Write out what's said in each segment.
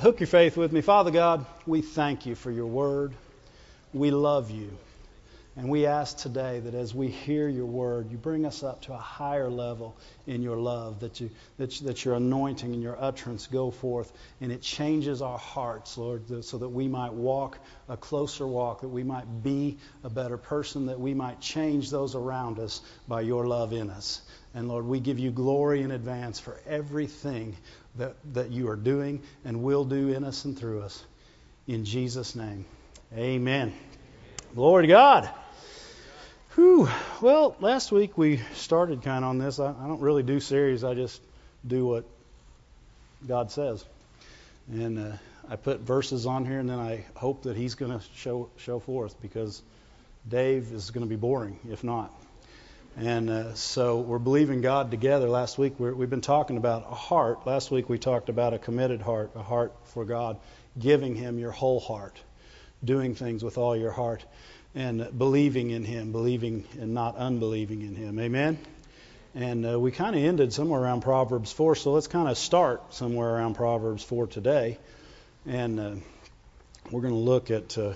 hook your faith with me. Father God, we thank you for your word. We love you. And we ask today that as we hear your word, you bring us up to a higher level in your love, that, you, that, you, that your anointing and your utterance go forth, and it changes our hearts, Lord, so that we might walk a closer walk, that we might be a better person, that we might change those around us by your love in us. And Lord, we give you glory in advance for everything that, that you are doing and will do in us and through us. In Jesus' name, amen. Glory to God. Whew. Well, last week we started kind of on this. I, I don't really do series, I just do what God says. And uh, I put verses on here, and then I hope that He's going to show, show forth because Dave is going to be boring if not. And uh, so we're believing God together. Last week we have been talking about a heart. Last week we talked about a committed heart, a heart for God, giving Him your whole heart, doing things with all your heart, and believing in Him, believing and not unbelieving in Him. Amen? And uh, we kind of ended somewhere around Proverbs 4, so let's kind of start somewhere around Proverbs 4 today. And uh, we're going to look at uh,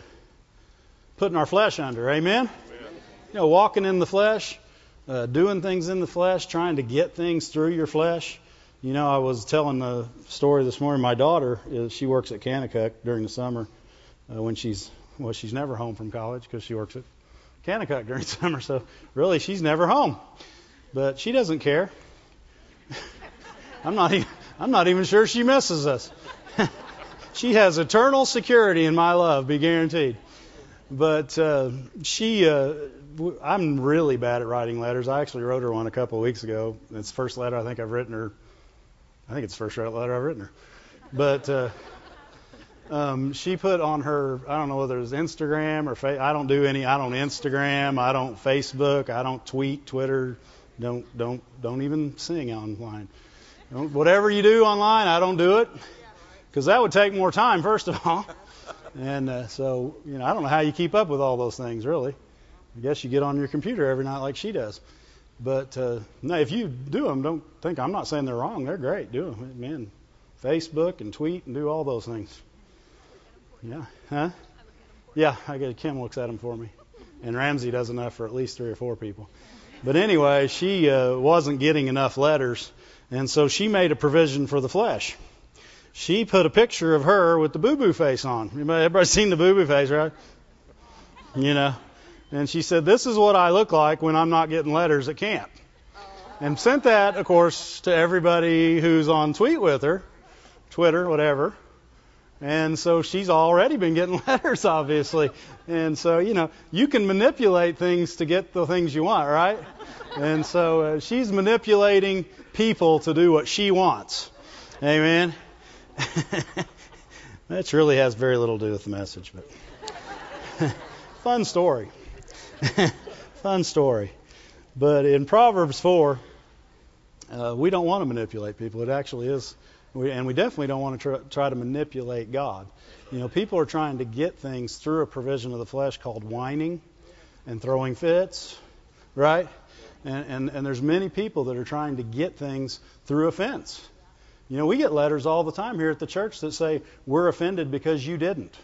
putting our flesh under. Amen? Amen? You know, walking in the flesh uh, doing things in the flesh, trying to get things through your flesh. You know, I was telling the story this morning. My daughter, is, she works at Kanakuk during the summer uh, when she's well, she's never home from college because she works at Kanakuk during summer. So really, she's never home. But she doesn't care. I'm not even, I'm not even sure she misses us. she has eternal security in my love, be guaranteed. But uh, she uh, I'm really bad at writing letters. I actually wrote her one a couple of weeks ago. It's the first letter I think I've written her. I think it's the first letter I've written her. But uh, um, she put on her, I don't know whether it was Instagram or fa- I don't do any. I don't Instagram. I don't Facebook. I don't tweet, Twitter. Don't don't don't even sing online. Don't, whatever you do online, I don't do it because that would take more time, first of all. And uh, so, you know, I don't know how you keep up with all those things, really. I guess you get on your computer every night like she does. But uh, no, if you do them, don't think I'm not saying they're wrong. They're great. Do them, man. Facebook and tweet and do all those things. Yeah, huh? Yeah, I get Kim looks at them for me, and Ramsey does enough for at least three or four people. But anyway, she uh, wasn't getting enough letters, and so she made a provision for the flesh. She put a picture of her with the boo boo face on. Everybody, everybody seen the boo boo face, right? You know, and she said, This is what I look like when I'm not getting letters at camp. And sent that, of course, to everybody who's on tweet with her, Twitter, whatever. And so she's already been getting letters, obviously. And so, you know, you can manipulate things to get the things you want, right? And so uh, she's manipulating people to do what she wants. Amen. that really has very little to do with the message, but fun story. Fun story. But in Proverbs 4, uh, we don't want to manipulate people. It actually is, we, and we definitely don't want to try, try to manipulate God. You know, people are trying to get things through a provision of the flesh called whining and throwing fits, right? And, and, and there's many people that are trying to get things through offense. You know, we get letters all the time here at the church that say, We're offended because you didn't.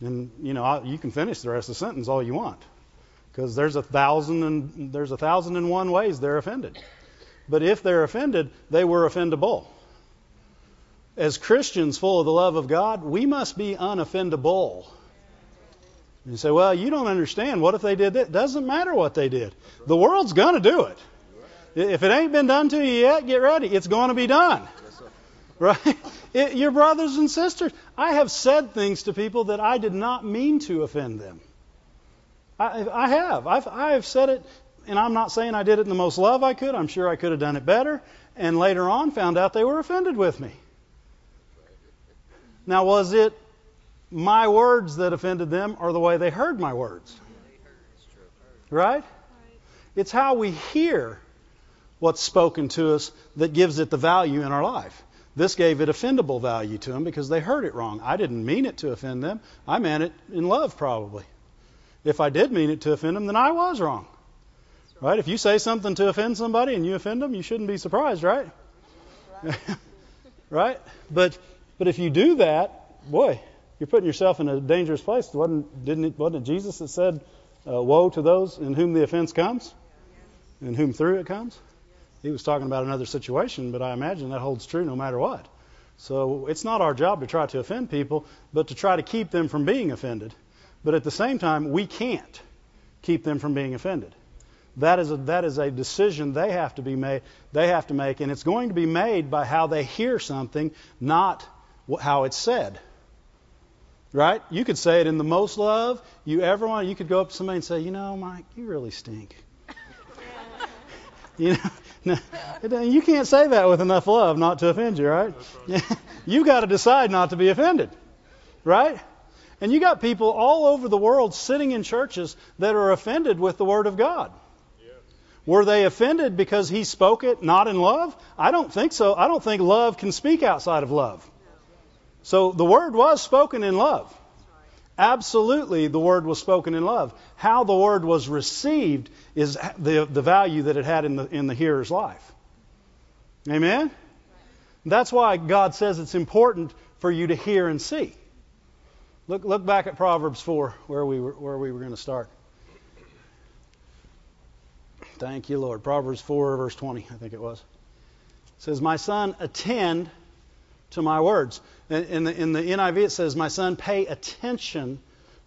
And you know, you can finish the rest of the sentence all you want, because there's a thousand and there's a thousand and one ways they're offended. But if they're offended, they were offendable. As Christians full of the love of God, we must be unoffendable. You say, well, you don't understand. What if they did that? Doesn't matter what they did. The world's going to do it. If it ain't been done to you yet, get ready. It's going to be done. Right? It, your brothers and sisters. I have said things to people that I did not mean to offend them. I, I have. I've, I have said it, and I'm not saying I did it in the most love I could. I'm sure I could have done it better. And later on, found out they were offended with me. Now, was it my words that offended them or the way they heard my words? Right? It's how we hear what's spoken to us that gives it the value in our life. This gave it offendable value to them because they heard it wrong. I didn't mean it to offend them. I meant it in love, probably. If I did mean it to offend them, then I was wrong. Right? If you say something to offend somebody and you offend them, you shouldn't be surprised, right? Right? But But if you do that, boy, you're putting yourself in a dangerous place. Wasn't, didn't it, wasn't it Jesus that said, uh, Woe to those in whom the offense comes, in whom through it comes? He was talking about another situation, but I imagine that holds true no matter what. So it's not our job to try to offend people, but to try to keep them from being offended. But at the same time, we can't keep them from being offended. That is a, that is a decision they have to be made. They have to make, and it's going to be made by how they hear something, not how it's said. Right? You could say it in the most love you ever want. You could go up to somebody and say, "You know, Mike, you really stink." you know, no, you can't say that with enough love not to offend you, right? right. You've got to decide not to be offended, right? And you got people all over the world sitting in churches that are offended with the Word of God. Were they offended because he spoke it not in love? I don't think so. I don't think love can speak outside of love. So the word was spoken in love. Absolutely, the word was spoken in love. How the word was received is the, the value that it had in the, in the hearer's life. Amen? That's why God says it's important for you to hear and see. Look, look back at Proverbs 4, where we were, where we were going to start. Thank you, Lord. Proverbs 4, verse 20, I think it was. It says, My son, attend to my words. In the, in the NIV, it says, My son, pay attention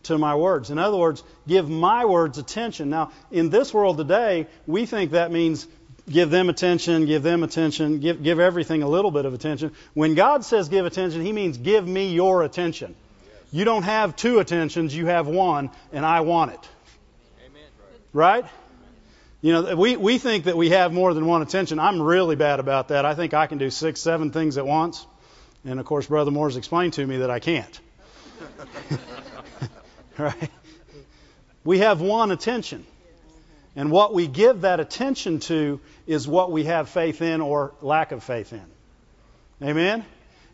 to my words. In other words, give my words attention. Now, in this world today, we think that means give them attention, give them attention, give, give everything a little bit of attention. When God says give attention, He means give me your attention. You don't have two attentions, you have one, and I want it. Amen. Right? You know, we, we think that we have more than one attention. I'm really bad about that. I think I can do six, seven things at once. And of course, Brother Moore's explained to me that I can't. right? We have one attention. And what we give that attention to is what we have faith in or lack of faith in. Amen?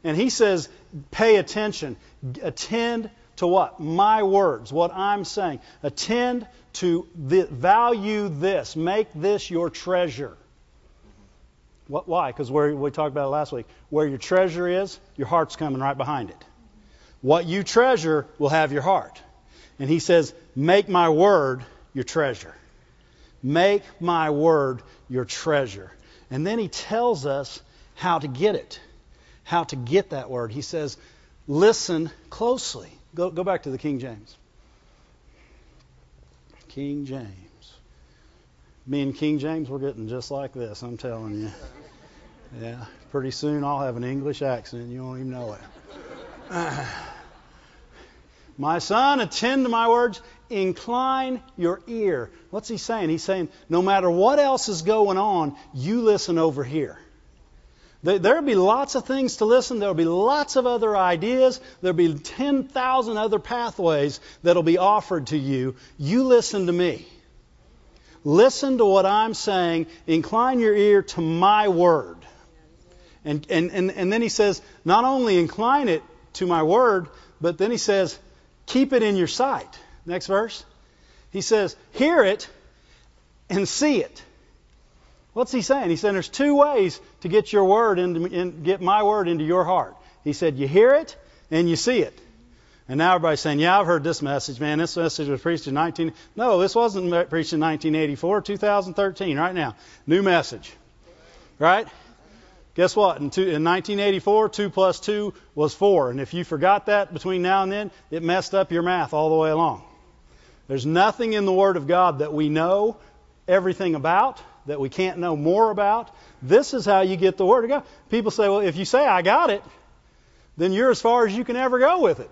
And he says, pay attention. Attend to what? My words, what I'm saying. Attend to the, value this. Make this your treasure. What, why? Because we talked about it last week. Where your treasure is, your heart's coming right behind it. What you treasure will have your heart. And he says, Make my word your treasure. Make my word your treasure. And then he tells us how to get it, how to get that word. He says, Listen closely. Go, go back to the King James. King James. Me and King James, we're getting just like this, I'm telling you. Yeah, pretty soon I'll have an English accent. You won't even know it. my son, attend to my words. Incline your ear. What's he saying? He's saying, no matter what else is going on, you listen over here. There'll be lots of things to listen. There'll be lots of other ideas. There'll be 10,000 other pathways that'll be offered to you. You listen to me. Listen to what I'm saying. Incline your ear to my word. And, and, and, and then he says, not only incline it to my word, but then he says, keep it in your sight. Next verse. He says, hear it and see it. What's he saying? He said there's two ways to get your word into, in, get my word into your heart. He said you hear it and you see it. And now everybody's saying, "Yeah, I've heard this message, man. This message was preached in 19 No, this wasn't preached in 1984, 2013, right now. New message. Right? Guess what? In, in 1984, 2 plus 2 was 4. And if you forgot that between now and then, it messed up your math all the way along. There's nothing in the Word of God that we know everything about that we can't know more about. This is how you get the Word of God. People say, well, if you say, I got it, then you're as far as you can ever go with it.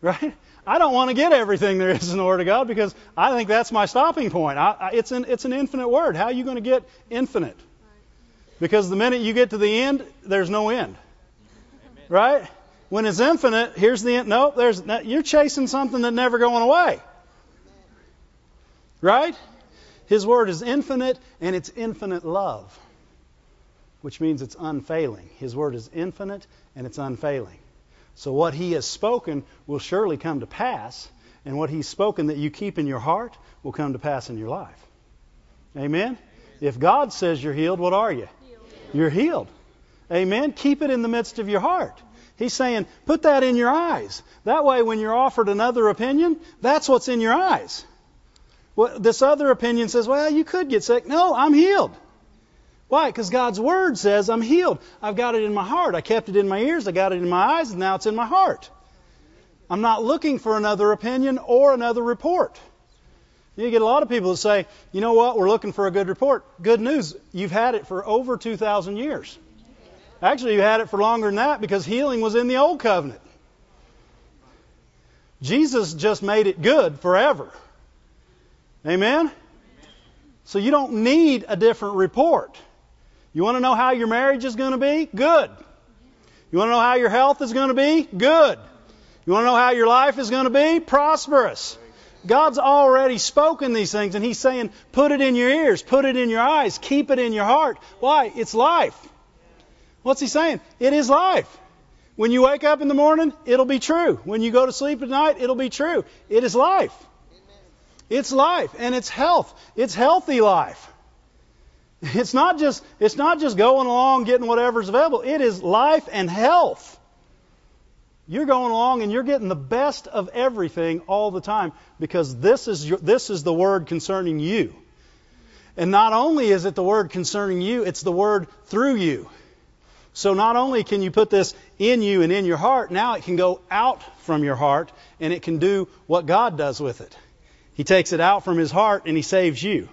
Right? I don't want to get everything there is in the Word of God because I think that's my stopping point. I, I, it's, an, it's an infinite Word. How are you going to get infinite? Because the minute you get to the end, there's no end. Amen. Right? When it's infinite, here's the end. Nope, there's, you're chasing something that's never going away. Right? His word is infinite and it's infinite love, which means it's unfailing. His word is infinite and it's unfailing. So what he has spoken will surely come to pass, and what he's spoken that you keep in your heart will come to pass in your life. Amen? If God says you're healed, what are you? Healed. You're healed. Amen. Keep it in the midst of your heart. He's saying, put that in your eyes. That way, when you're offered another opinion, that's what's in your eyes. Well, this other opinion says, well, you could get sick. No, I'm healed. Why? Because God's Word says I'm healed. I've got it in my heart. I kept it in my ears. I got it in my eyes, and now it's in my heart. I'm not looking for another opinion or another report. You get a lot of people that say, you know what, we're looking for a good report. Good news, you've had it for over 2,000 years. Actually, you had it for longer than that because healing was in the Old Covenant. Jesus just made it good forever. Amen? So you don't need a different report. You want to know how your marriage is going to be? Good. You want to know how your health is going to be? Good. You want to know how your life is going to be? Prosperous. God's already spoken these things, and He's saying, put it in your ears, put it in your eyes, keep it in your heart. Why? It's life. What's He saying? It is life. When you wake up in the morning, it'll be true. When you go to sleep at night, it'll be true. It is life. It's life, and it's health. It's healthy life. It's not just it's not just going along getting whatever's available. It is life and health. You're going along and you're getting the best of everything all the time because this is your, this is the word concerning you. And not only is it the word concerning you, it's the word through you. So not only can you put this in you and in your heart, now it can go out from your heart and it can do what God does with it. He takes it out from his heart and he saves you.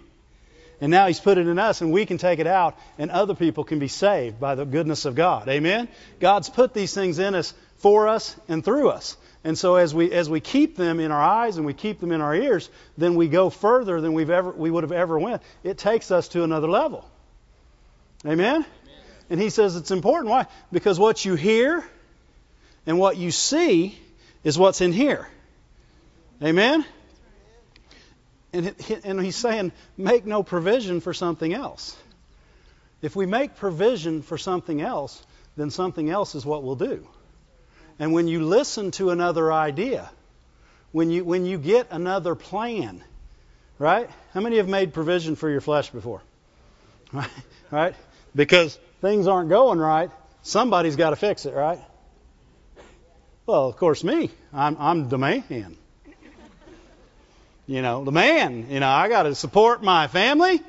And now he's put it in us and we can take it out and other people can be saved by the goodness of God. Amen? God's put these things in us for us and through us. And so as we as we keep them in our eyes and we keep them in our ears, then we go further than we've ever we would have ever went. It takes us to another level. Amen? Amen? And he says it's important. Why? Because what you hear and what you see is what's in here. Amen? And, and he's saying, make no provision for something else. If we make provision for something else, then something else is what we'll do. And when you listen to another idea, when you, when you get another plan, right? How many have made provision for your flesh before? Right? right? Because things aren't going right, somebody's got to fix it, right? Well, of course, me. I'm, I'm the man. You know, the man. You know, I got to support my family.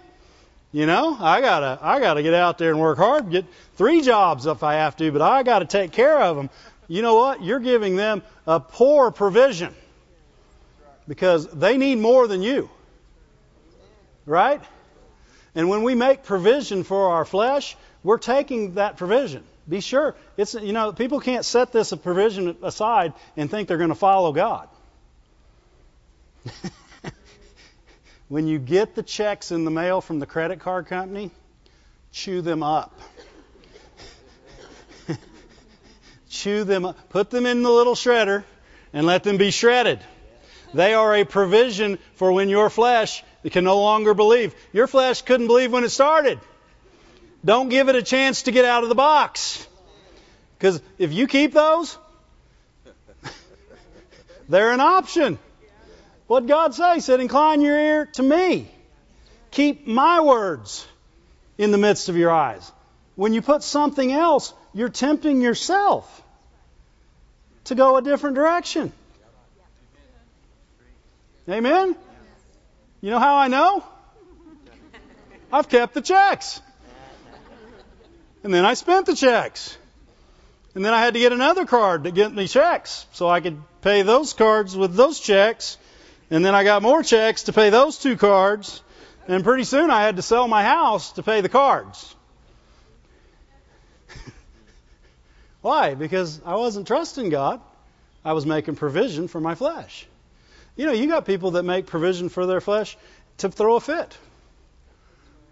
You know, I gotta I gotta get out there and work hard, get three jobs if I have to, but I got to take care of them you know what? You're giving them a poor provision because they need more than you. Right? And when we make provision for our flesh, we're taking that provision. Be sure. It's you know, people can't set this provision aside and think they're going to follow God. when you get the checks in the mail from the credit card company, chew them up. chew them up, put them in the little shredder, and let them be shredded. They are a provision for when your flesh can no longer believe. Your flesh couldn't believe when it started. Don't give it a chance to get out of the box. Because if you keep those, they're an option. What God say? He said, Incline your ear to me. Keep my words in the midst of your eyes. When you put something else, you're tempting yourself to go a different direction. Amen? You know how I know? I've kept the checks. And then I spent the checks. And then I had to get another card to get me checks so I could pay those cards with those checks. And then I got more checks to pay those two cards. And pretty soon I had to sell my house to pay the cards. Why? Because I wasn't trusting God. I was making provision for my flesh. You know, you got people that make provision for their flesh to throw a fit.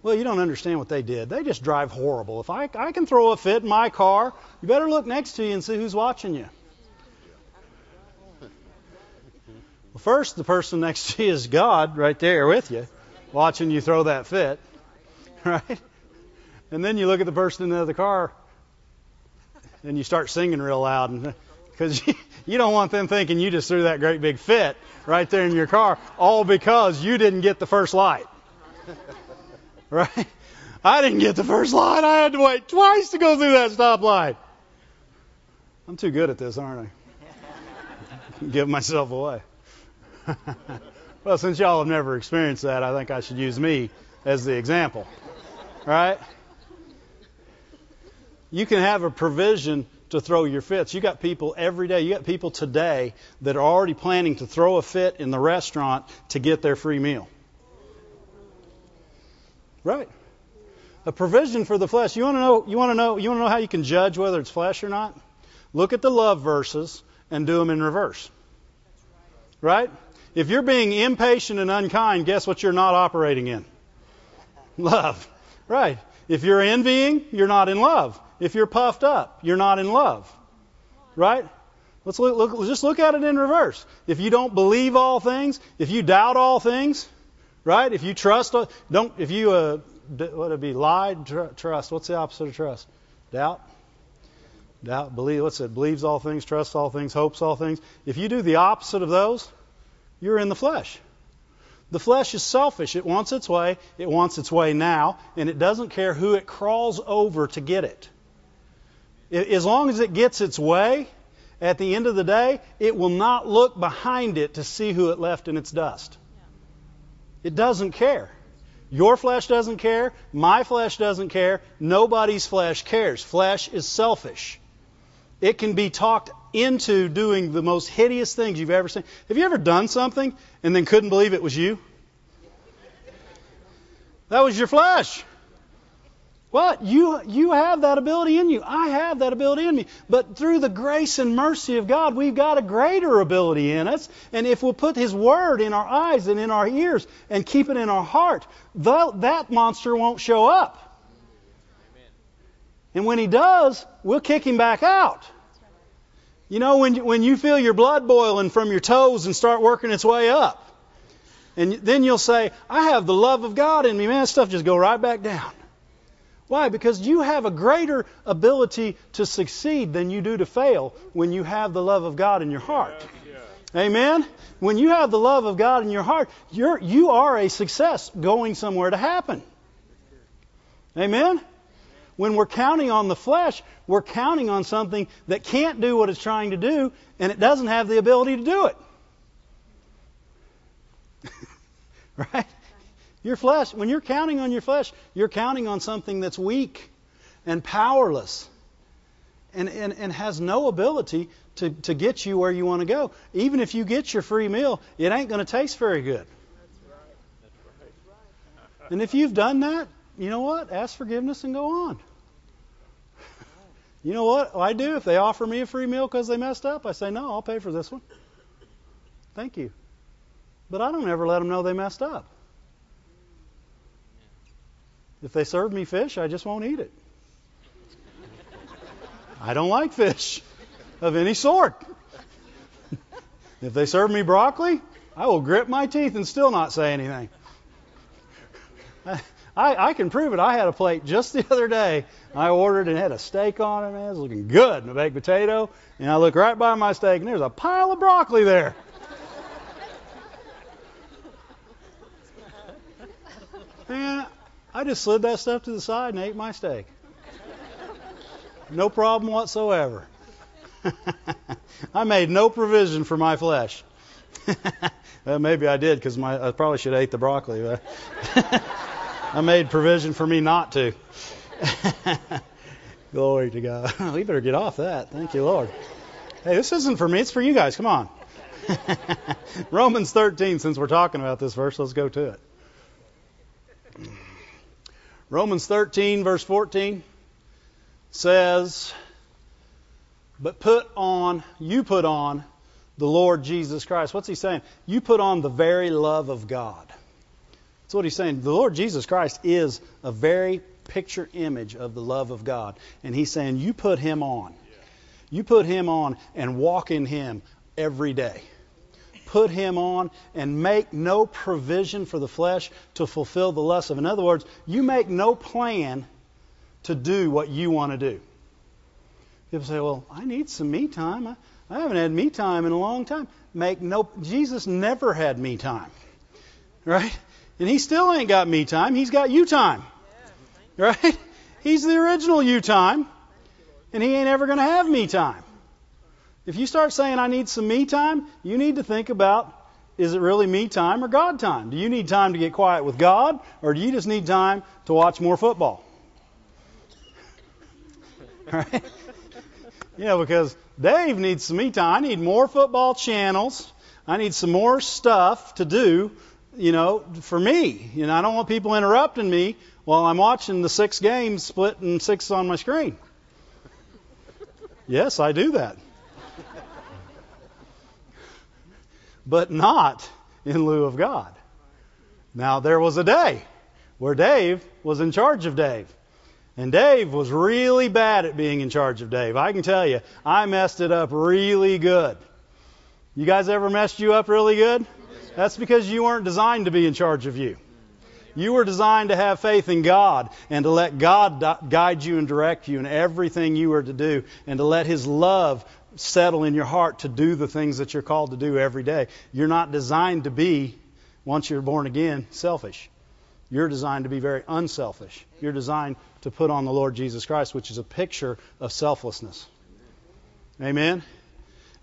Well, you don't understand what they did. They just drive horrible. If I, I can throw a fit in my car, you better look next to you and see who's watching you. Well, first, the person next to you is God right there with you, watching you throw that fit, right? And then you look at the person in the other car and you start singing real loud because you, you don't want them thinking you just threw that great big fit right there in your car, all because you didn't get the first light. right? I didn't get the first light. I had to wait twice to go through that stoplight. I'm too good at this, aren't I? Give myself away. Well, since y'all have never experienced that, I think I should use me as the example. Right? You can have a provision to throw your fits. You got people every day. You got people today that are already planning to throw a fit in the restaurant to get their free meal. Right. A provision for the flesh. You want to know you want to know you want to know how you can judge whether it's flesh or not? Look at the love verses and do them in reverse. Right? If you're being impatient and unkind, guess what you're not operating in? Love. Right. If you're envying, you're not in love. If you're puffed up, you're not in love. Right? Let's look, look, just look at it in reverse. If you don't believe all things, if you doubt all things, right? If you trust, don't, if you, uh, what would it be? Lie, tr- trust. What's the opposite of trust? Doubt. Doubt, believe. What's it? Believes all things, trusts all things, hopes all things. If you do the opposite of those, you're in the flesh. The flesh is selfish. It wants its way. It wants its way now, and it doesn't care who it crawls over to get it. As long as it gets its way, at the end of the day, it will not look behind it to see who it left in its dust. It doesn't care. Your flesh doesn't care. My flesh doesn't care. Nobody's flesh cares. Flesh is selfish. It can be talked into doing the most hideous things you've ever seen. Have you ever done something and then couldn't believe it was you? That was your flesh. What? You, you have that ability in you. I have that ability in me. But through the grace and mercy of God, we've got a greater ability in us. And if we'll put His Word in our eyes and in our ears and keep it in our heart, that monster won't show up. Amen. And when he does, we'll kick him back out. You know, when you, when you feel your blood boiling from your toes and start working its way up, and then you'll say, I have the love of God in me. Man, stuff just go right back down. Why? Because you have a greater ability to succeed than you do to fail when you have the love of God in your heart. Amen? When you have the love of God in your heart, you're, you are a success going somewhere to happen. Amen? When we're counting on the flesh, we're counting on something that can't do what it's trying to do, and it doesn't have the ability to do it. right? Your flesh, when you're counting on your flesh, you're counting on something that's weak and powerless and, and, and has no ability to, to get you where you want to go. Even if you get your free meal, it ain't going to taste very good. And if you've done that, you know what? Ask forgiveness and go on. You know what I do if they offer me a free meal because they messed up? I say, no, I'll pay for this one. Thank you. But I don't ever let them know they messed up. If they serve me fish, I just won't eat it. I don't like fish of any sort. if they serve me broccoli, I will grit my teeth and still not say anything. I, can prove it. I had a plate just the other day. I ordered and had a steak on it, man. It was looking good, and a baked potato. And I look right by my steak, and there's a pile of broccoli there. Man, I just slid that stuff to the side and ate my steak. No problem whatsoever. I made no provision for my flesh. well, maybe I did because I probably should have ate the broccoli. I made provision for me not to. Glory to God. we better get off that. Thank you, Lord. Hey, this isn't for me. It's for you guys. Come on. Romans 13, since we're talking about this verse, let's go to it. Romans 13, verse 14 says, But put on, you put on the Lord Jesus Christ. What's he saying? You put on the very love of God. What he's saying. The Lord Jesus Christ is a very picture image of the love of God. And he's saying, You put him on. You put him on and walk in him every day put him on and make no provision for the flesh to fulfill the lust of. In other words, you make no plan to do what you want to do. People say, well, I need some me time. I, I haven't had me time in a long time. Make no, Jesus never had me time. Right? And he still ain't got me time. He's got you time. Right? He's the original you time, and he ain't ever going to have me time. If you start saying, I need some me time, you need to think about is it really me time or God time? Do you need time to get quiet with God, or do you just need time to watch more football? Right? Yeah, because Dave needs some me time. I need more football channels. I need some more stuff to do, you know, for me. You know, I don't want people interrupting me while I'm watching the six games split in six on my screen. Yes, I do that. But not in lieu of God. Now, there was a day where Dave was in charge of Dave. And Dave was really bad at being in charge of Dave. I can tell you, I messed it up really good. You guys ever messed you up really good? That's because you weren't designed to be in charge of you. You were designed to have faith in God and to let God guide you and direct you in everything you were to do and to let His love settle in your heart to do the things that you're called to do every day. You're not designed to be, once you're born again, selfish. You're designed to be very unselfish. You're designed to put on the Lord Jesus Christ, which is a picture of selflessness. Amen?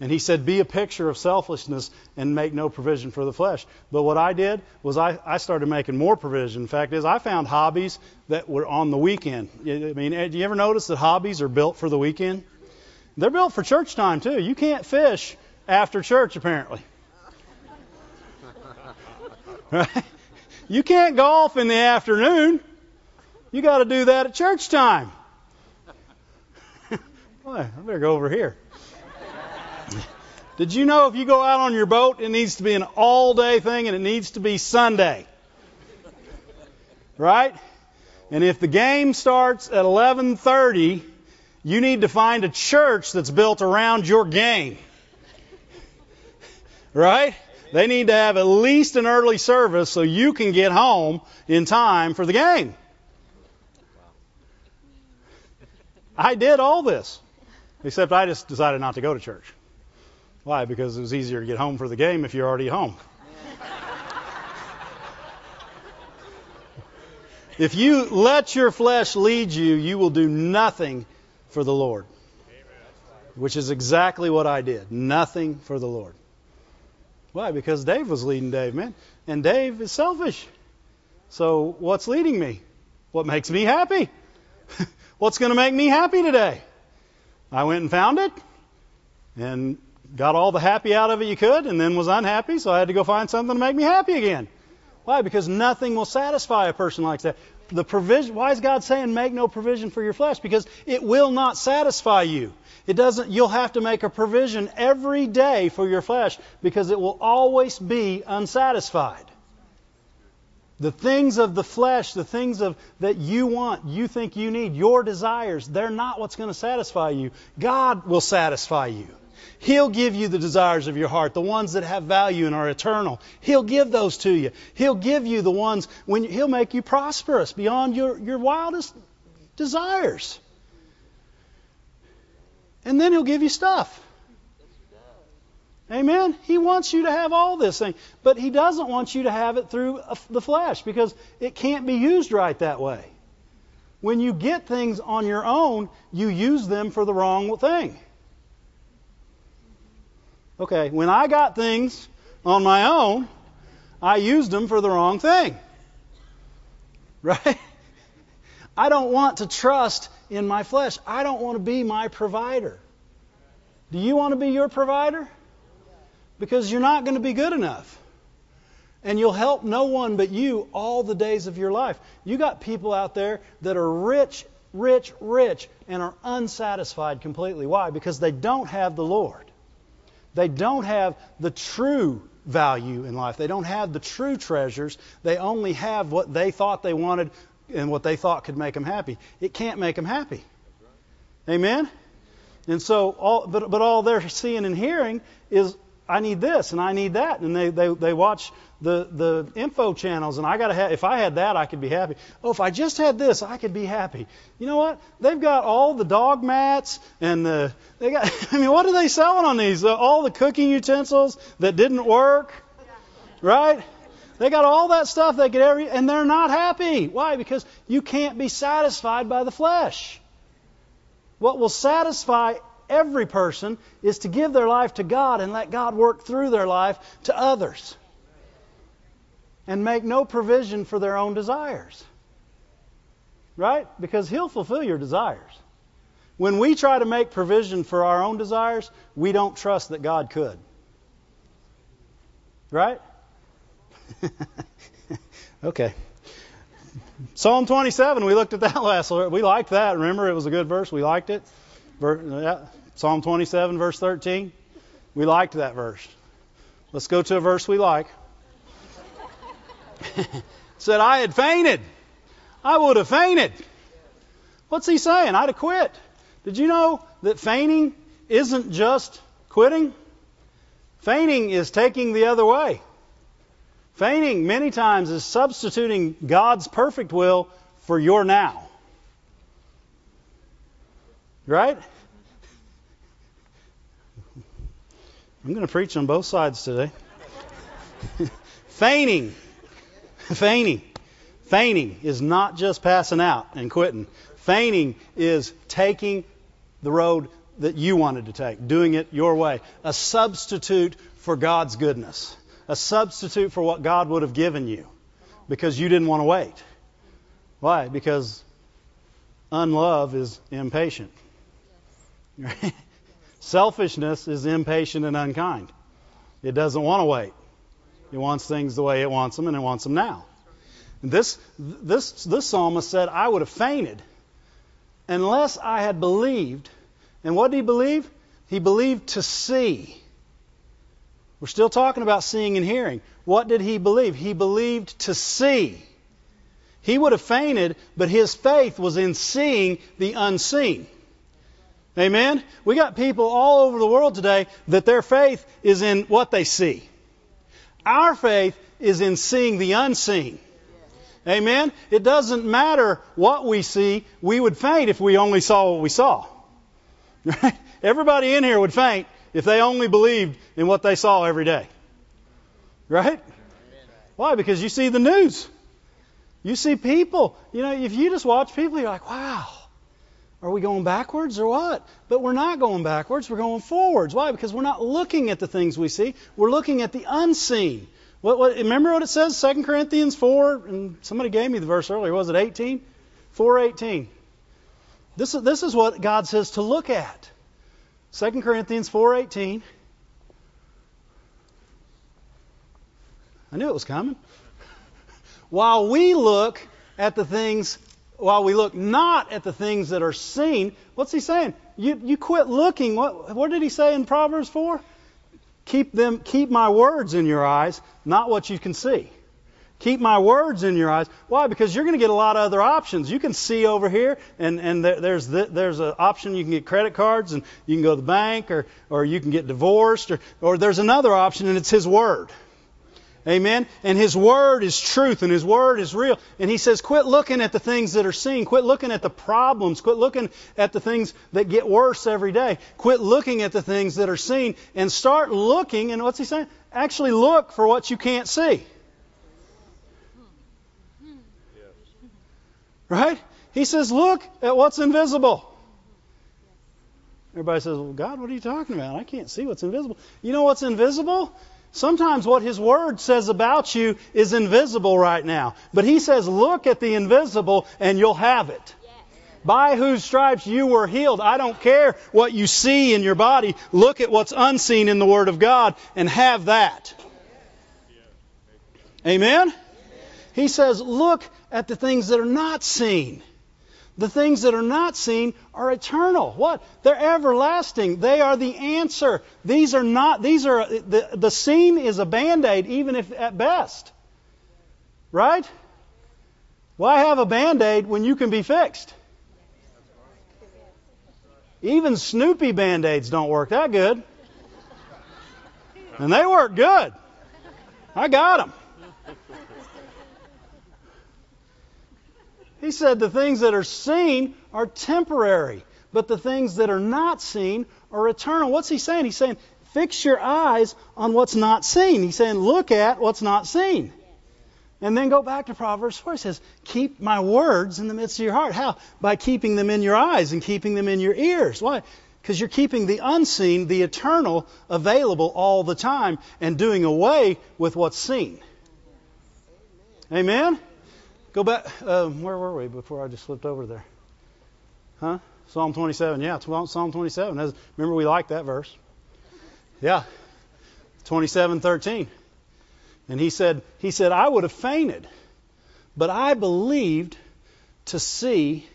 And he said, Be a picture of selflessness and make no provision for the flesh. But what I did was I, I started making more provision. In fact is, I found hobbies that were on the weekend. I mean, eh, do you ever notice that hobbies are built for the weekend? They're built for church time, too. You can't fish after church, apparently. Right? You can't golf in the afternoon. You got to do that at church time. Boy, I better go over here. Did you know if you go out on your boat, it needs to be an all day thing and it needs to be Sunday? Right? And if the game starts at 11:30, you need to find a church that's built around your game. Right? They need to have at least an early service so you can get home in time for the game. I did all this, except I just decided not to go to church. Why? Because it was easier to get home for the game if you're already home. if you let your flesh lead you, you will do nothing for the Lord. Which is exactly what I did. Nothing for the Lord. Why? Because Dave was leading Dave, man. And Dave is selfish. So what's leading me? What makes me happy? what's going to make me happy today? I went and found it and got all the happy out of it you could and then was unhappy, so I had to go find something to make me happy again. Why? Because nothing will satisfy a person like that. The provision, why is God saying make no provision for your flesh? Because it will not satisfy you. It doesn't, you'll have to make a provision every day for your flesh because it will always be unsatisfied. The things of the flesh, the things of that you want, you think you need, your desires, they're not what's going to satisfy you. God will satisfy you. He'll give you the desires of your heart, the ones that have value and are eternal. He'll give those to you. He'll give you the ones when He'll make you prosperous beyond your, your wildest desires. And then He'll give you stuff. Amen. He wants you to have all this thing, but he doesn't want you to have it through the flesh because it can't be used right that way. When you get things on your own, you use them for the wrong thing. Okay, when I got things on my own, I used them for the wrong thing. Right? I don't want to trust in my flesh. I don't want to be my provider. Do you want to be your provider? because you're not going to be good enough. And you'll help no one but you all the days of your life. You got people out there that are rich, rich, rich, and are unsatisfied completely. Why? Because they don't have the Lord. They don't have the true value in life. They don't have the true treasures. They only have what they thought they wanted and what they thought could make them happy. It can't make them happy. Amen? And so, all, but, but all they're seeing and hearing is I need this and I need that. And they, they, they watch the, the info channels and I gotta have, if I had that, I could be happy. Oh, if I just had this, I could be happy. You know what? They've got all the dog mats and the, they got, I mean, what are they selling on these? All the cooking utensils that didn't work, right? They got all that stuff they get every, and they're not happy. Why? Because you can't be satisfied by the flesh. What will satisfy every person is to give their life to God and let God work through their life to others. And make no provision for their own desires. Right? Because He'll fulfill your desires. When we try to make provision for our own desires, we don't trust that God could. Right? okay. Psalm 27, we looked at that last. We liked that. Remember, it was a good verse. We liked it. Psalm 27, verse 13. We liked that verse. Let's go to a verse we like. said, I had fainted. I would have fainted. What's he saying? I'd have quit. Did you know that feigning isn't just quitting? Feigning is taking the other way. Feigning, many times, is substituting God's perfect will for your now. Right? I'm going to preach on both sides today. feigning. Feigning. Feigning is not just passing out and quitting. Feigning is taking the road that you wanted to take, doing it your way. A substitute for God's goodness. A substitute for what God would have given you because you didn't want to wait. Why? Because unlove is impatient. Selfishness is impatient and unkind. It doesn't want to wait. It wants things the way it wants them, and it wants them now. This, this, this psalmist said, I would have fainted unless I had believed. And what did he believe? He believed to see. We're still talking about seeing and hearing. What did he believe? He believed to see. He would have fainted, but his faith was in seeing the unseen. Amen? We got people all over the world today that their faith is in what they see. Our faith is in seeing the unseen. Amen? It doesn't matter what we see. We would faint if we only saw what we saw. Everybody in here would faint if they only believed in what they saw every day. Right? Why? Because you see the news. You see people. You know, if you just watch people, you're like, wow, are we going backwards or what? But we're not going backwards. We're going forwards. Why? Because we're not looking at the things we see. We're looking at the unseen. What, what, remember what it says, 2 Corinthians 4, and somebody gave me the verse earlier. Was it 18? 4.18. This, this is what God says to look at. 2 Corinthians 4.18. I knew it was coming. While we look at the things, while we look not at the things that are seen, what's he saying? You, you quit looking. What, what did he say in Proverbs 4? Keep them, keep my words in your eyes, not what you can see. Keep my words in your eyes. Why? Because you're going to get a lot of other options. You can see over here, and, and there's the, there's an option you can get credit cards, and you can go to the bank, or, or you can get divorced, or, or there's another option, and it's His Word. Amen. And His Word is truth and His Word is real. And He says, quit looking at the things that are seen. Quit looking at the problems. Quit looking at the things that get worse every day. Quit looking at the things that are seen and start looking. And what's He saying? Actually look for what you can't see. Right? He says, look at what's invisible. Everybody says, well, God, what are you talking about? I can't see what's invisible. You know what's invisible? Sometimes what His Word says about you is invisible right now. But He says, look at the invisible and you'll have it. By whose stripes you were healed. I don't care what you see in your body. Look at what's unseen in the Word of God and have that. Amen? He says, look at the things that are not seen. The things that are not seen are eternal. What? They're everlasting. They are the answer. These are not, these are, the, the seen is a band aid, even if at best. Right? Why have a band aid when you can be fixed? Even Snoopy band aids don't work that good. And they work good. I got them. He said the things that are seen are temporary, but the things that are not seen are eternal. What's he saying? He's saying, fix your eyes on what's not seen. He's saying, look at what's not seen. And then go back to Proverbs 4. It says, Keep my words in the midst of your heart. How? By keeping them in your eyes and keeping them in your ears. Why? Because you're keeping the unseen, the eternal, available all the time and doing away with what's seen. Amen? Go back. Uh, where were we before I just slipped over there? Huh? Psalm 27. Yeah, Psalm 27. Remember, we like that verse. Yeah. 27:13. And he said, he said, I would have fainted, but I believed to see.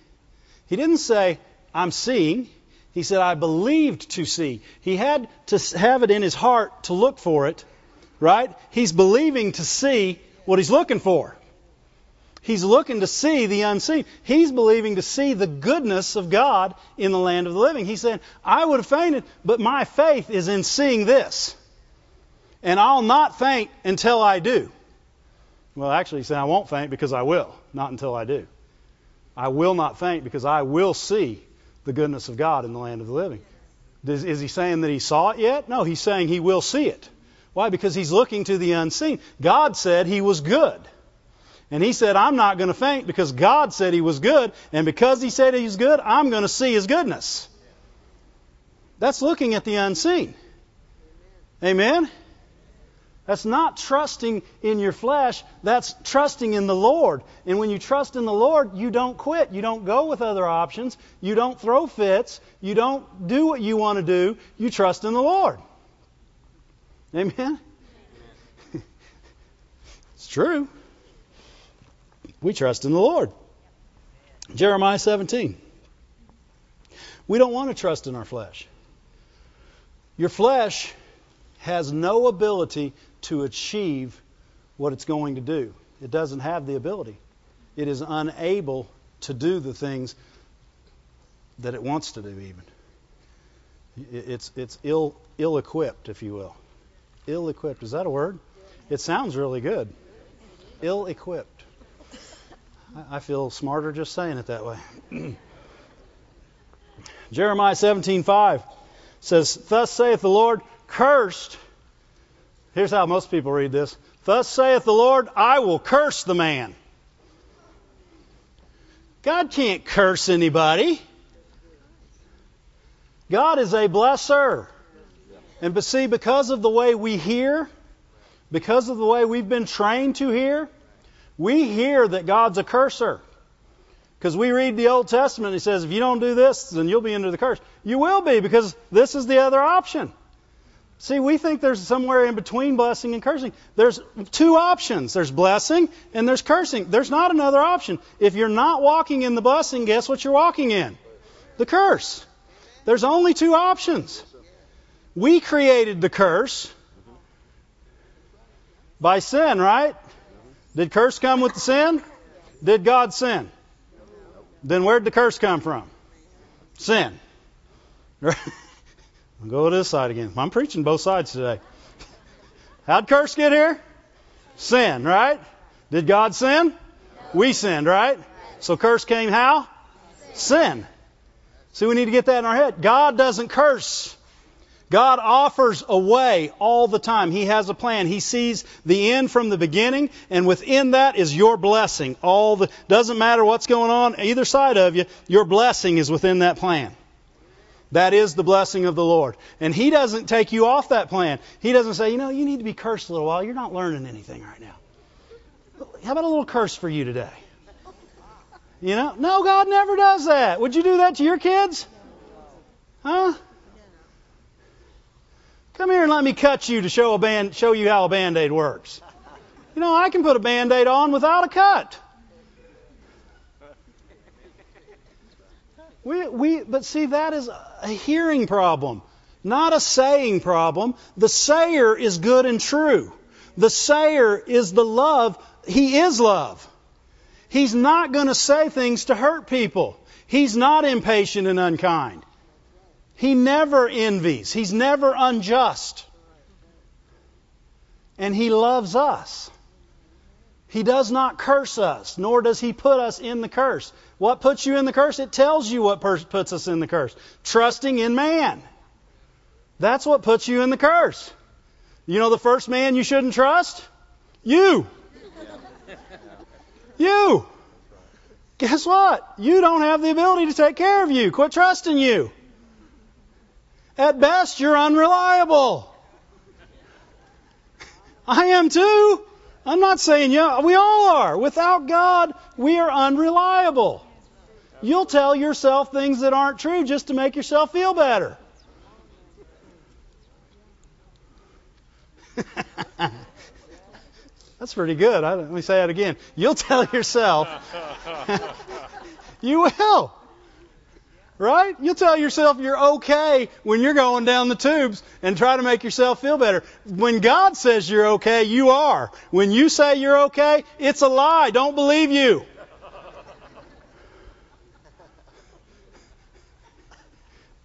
He didn't say, I'm seeing. He said, I believed to see. He had to have it in his heart to look for it, right? He's believing to see what he's looking for. He's looking to see the unseen. He's believing to see the goodness of God in the land of the living. He's saying, I would have fainted, but my faith is in seeing this and I'll not faint until I do. Well, actually, he's saying I won't faint because I will, not until I do. I will not faint because I will see the goodness of God in the land of the living. Is, is he saying that he saw it yet? No, he's saying he will see it. Why? Because he's looking to the unseen. God said he was good. And he said, I'm not going to faint because God said he was good. And because he said he's good, I'm going to see his goodness. That's looking at the unseen. Amen? That's not trusting in your flesh. That's trusting in the Lord. And when you trust in the Lord, you don't quit. You don't go with other options. You don't throw fits. You don't do what you want to do. You trust in the Lord. Amen? it's true. We trust in the Lord. Jeremiah 17. We don't want to trust in our flesh. Your flesh has no ability to achieve what it's going to do. It doesn't have the ability. It is unable to do the things that it wants to do, even. It's, it's ill, ill equipped, if you will. Ill equipped. Is that a word? It sounds really good. Ill equipped. I feel smarter just saying it that way. Jeremiah 17:5 says, "Thus saith the Lord, cursed Here's how most people read this Thus saith the Lord, I will curse the man. God can't curse anybody. God is a blesser. And but see, because of the way we hear, because of the way we've been trained to hear, we hear that God's a curser. Because we read the Old Testament, He says, if you don't do this, then you'll be under the curse. You will be, because this is the other option. See, we think there's somewhere in between blessing and cursing. There's two options. There's blessing and there's cursing. There's not another option. If you're not walking in the blessing, guess what you're walking in? The curse. There's only two options. We created the curse by sin, right? Did curse come with the sin? Did God sin? Then where'd the curse come from? Sin. I'll go to this side again. I'm preaching both sides today. How'd curse get here? Sin, right? Did God sin? We sinned, right? So curse came how? Sin. See, we need to get that in our head. God doesn't curse. God offers a way all the time. He has a plan. He sees the end from the beginning, and within that is your blessing. All the doesn't matter what's going on either side of you, your blessing is within that plan. That is the blessing of the Lord. And He doesn't take you off that plan. He doesn't say, you know, you need to be cursed a little while. You're not learning anything right now. How about a little curse for you today? You know? No, God never does that. Would you do that to your kids? Huh? Come here and let me cut you to show a band, show you how a band-aid works. You know, I can put a band-aid on without a cut. We, we, but see, that is a hearing problem, not a saying problem. The sayer is good and true. The sayer is the love. He is love. He's not going to say things to hurt people. He's not impatient and unkind. He never envies. He's never unjust. And He loves us. He does not curse us, nor does He put us in the curse. What puts you in the curse? It tells you what puts us in the curse. Trusting in man. That's what puts you in the curse. You know the first man you shouldn't trust? You. You. Guess what? You don't have the ability to take care of you. Quit trusting you. At best, you're unreliable. I am too. I'm not saying you. We all are. Without God, we are unreliable. You'll tell yourself things that aren't true just to make yourself feel better. That's pretty good. let me say that again. You'll tell yourself. you will. Right? You'll tell yourself you're okay when you're going down the tubes and try to make yourself feel better. When God says you're okay, you are. When you say you're okay, it's a lie. Don't believe you.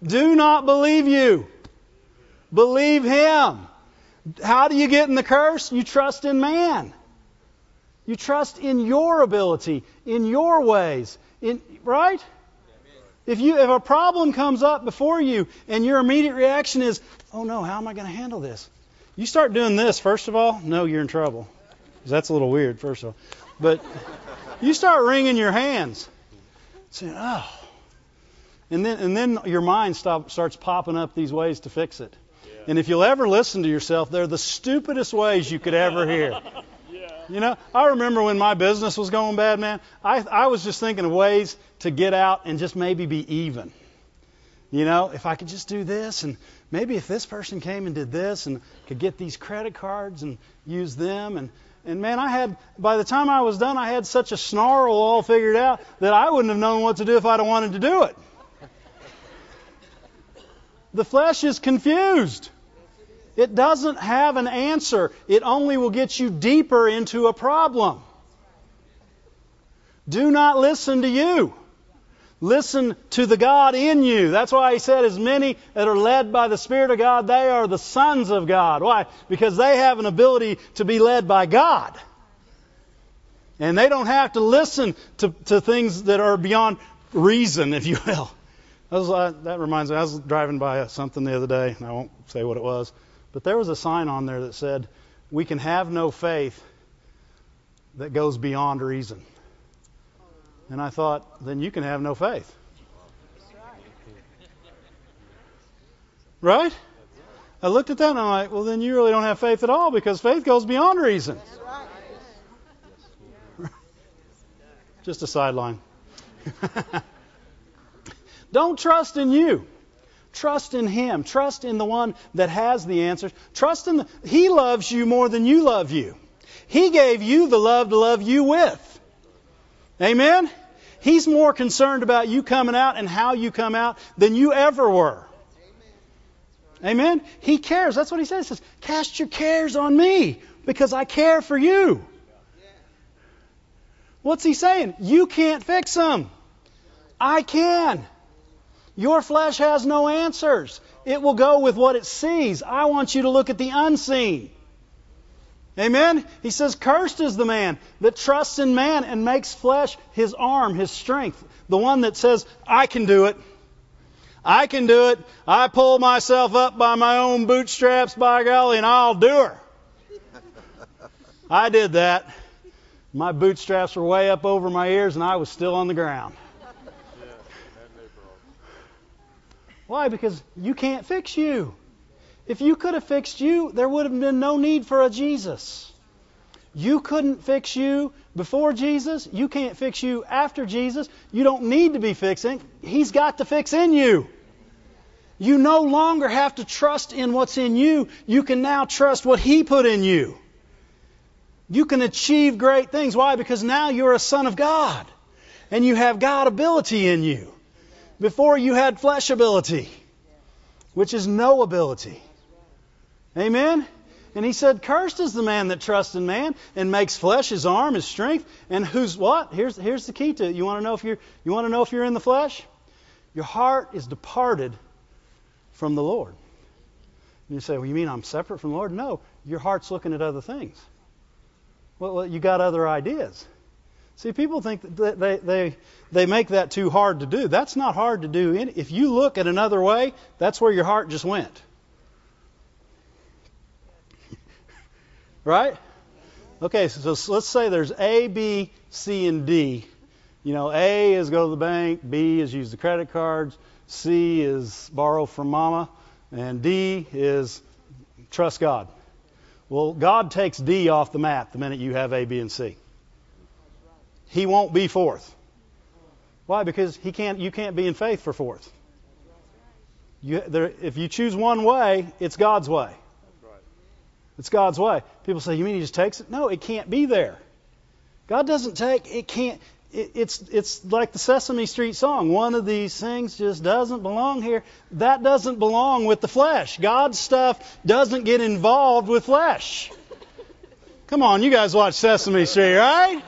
Do not believe you. Believe Him. How do you get in the curse? You trust in man. You trust in your ability, in your ways, in, right? If you if a problem comes up before you and your immediate reaction is, "Oh no, how am I going to handle this?" You start doing this first of all, no, you're in trouble. That's a little weird, first of all. But you start wringing your hands, saying, "Oh," and then and then your mind stop, starts popping up these ways to fix it. And if you'll ever listen to yourself, they're the stupidest ways you could ever hear. You know, I remember when my business was going bad, man. I I was just thinking of ways to get out and just maybe be even. You know, if I could just do this, and maybe if this person came and did this, and could get these credit cards and use them, and and man, I had by the time I was done, I had such a snarl all figured out that I wouldn't have known what to do if I'd have wanted to do it. The flesh is confused. It doesn't have an answer. It only will get you deeper into a problem. Do not listen to you. Listen to the God in you. That's why he said, as many that are led by the Spirit of God, they are the sons of God. Why? Because they have an ability to be led by God. And they don't have to listen to, to things that are beyond reason, if you will. That, was, uh, that reminds me, I was driving by something the other day, and I won't say what it was. But there was a sign on there that said, We can have no faith that goes beyond reason. And I thought, then you can have no faith. Right? I looked at that and I'm like, well, then you really don't have faith at all because faith goes beyond reason. Just a sideline. don't trust in you. Trust in Him. Trust in the one that has the answers. Trust in the, He loves you more than you love you. He gave you the love to love you with. Amen? He's more concerned about you coming out and how you come out than you ever were. Amen? He cares. That's what he says. He says, Cast your cares on me because I care for you. What's he saying? You can't fix them. I can. Your flesh has no answers. It will go with what it sees. I want you to look at the unseen. Amen? He says, Cursed is the man that trusts in man and makes flesh his arm, his strength. The one that says, I can do it. I can do it. I pull myself up by my own bootstraps, by golly, and I'll do her. I did that. My bootstraps were way up over my ears, and I was still on the ground. Why? Because you can't fix you. If you could have fixed you, there would have been no need for a Jesus. You couldn't fix you before Jesus. You can't fix you after Jesus. You don't need to be fixing. He's got to fix in you. You no longer have to trust in what's in you. You can now trust what He put in you. You can achieve great things. Why? Because now you're a son of God and you have God ability in you. Before you had flesh ability, which is no ability. Amen? And he said, Cursed is the man that trusts in man and makes flesh his arm, his strength, and who's what? Here's, here's the key to it. You want to know if you're you want to know if you're in the flesh? Your heart is departed from the Lord. And you say, Well, you mean I'm separate from the Lord? No, your heart's looking at other things. Well, you got other ideas. See, people think that they, they, they make that too hard to do. That's not hard to do. If you look at another way, that's where your heart just went. right? Okay, so, so let's say there's A, B, C, and D. You know, A is go to the bank, B is use the credit cards, C is borrow from mama, and D is trust God. Well, God takes D off the map the minute you have A, B, and C. He won't be fourth. Why? Because he can't. You can't be in faith for fourth. You, there, if you choose one way, it's God's way. It's God's way. People say, "You mean He just takes it?" No, it can't be there. God doesn't take. It can't. It, it's it's like the Sesame Street song. One of these things just doesn't belong here. That doesn't belong with the flesh. God's stuff doesn't get involved with flesh. Come on, you guys watch Sesame Street, right?